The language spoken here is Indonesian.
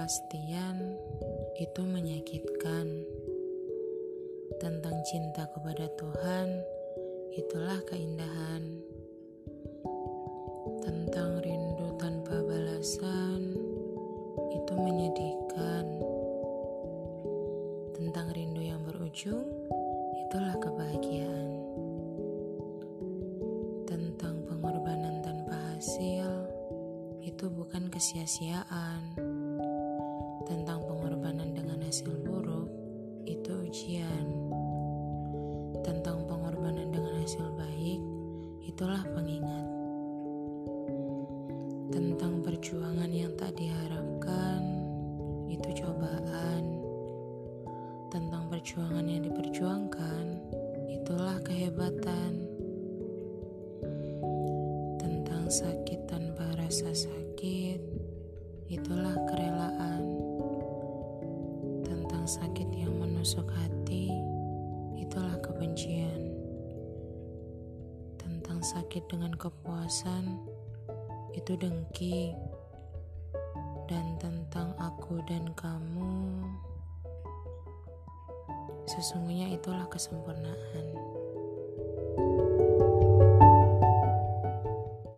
kepastian itu menyakitkan. Tentang cinta kepada Tuhan, itulah keindahan. Tentang rindu tanpa balasan, itu menyedihkan. Tentang rindu yang berujung, itulah kebahagiaan. Kesia-siaan. Tentang pengorbanan dengan hasil buruk, itu ujian. Tentang pengorbanan dengan hasil baik, itulah pengingat. Tentang perjuangan yang tak diharapkan, itu cobaan. Tentang perjuangan yang diperjuangkan, itulah kehebatan. Tentang sakit tanpa rasa sakit, itulah kerelaan. Tentang sakit yang menusuk hati, itulah kebencian. Tentang sakit dengan kepuasan, itu dengki. Dan tentang aku dan kamu, sesungguhnya itulah kesempurnaan.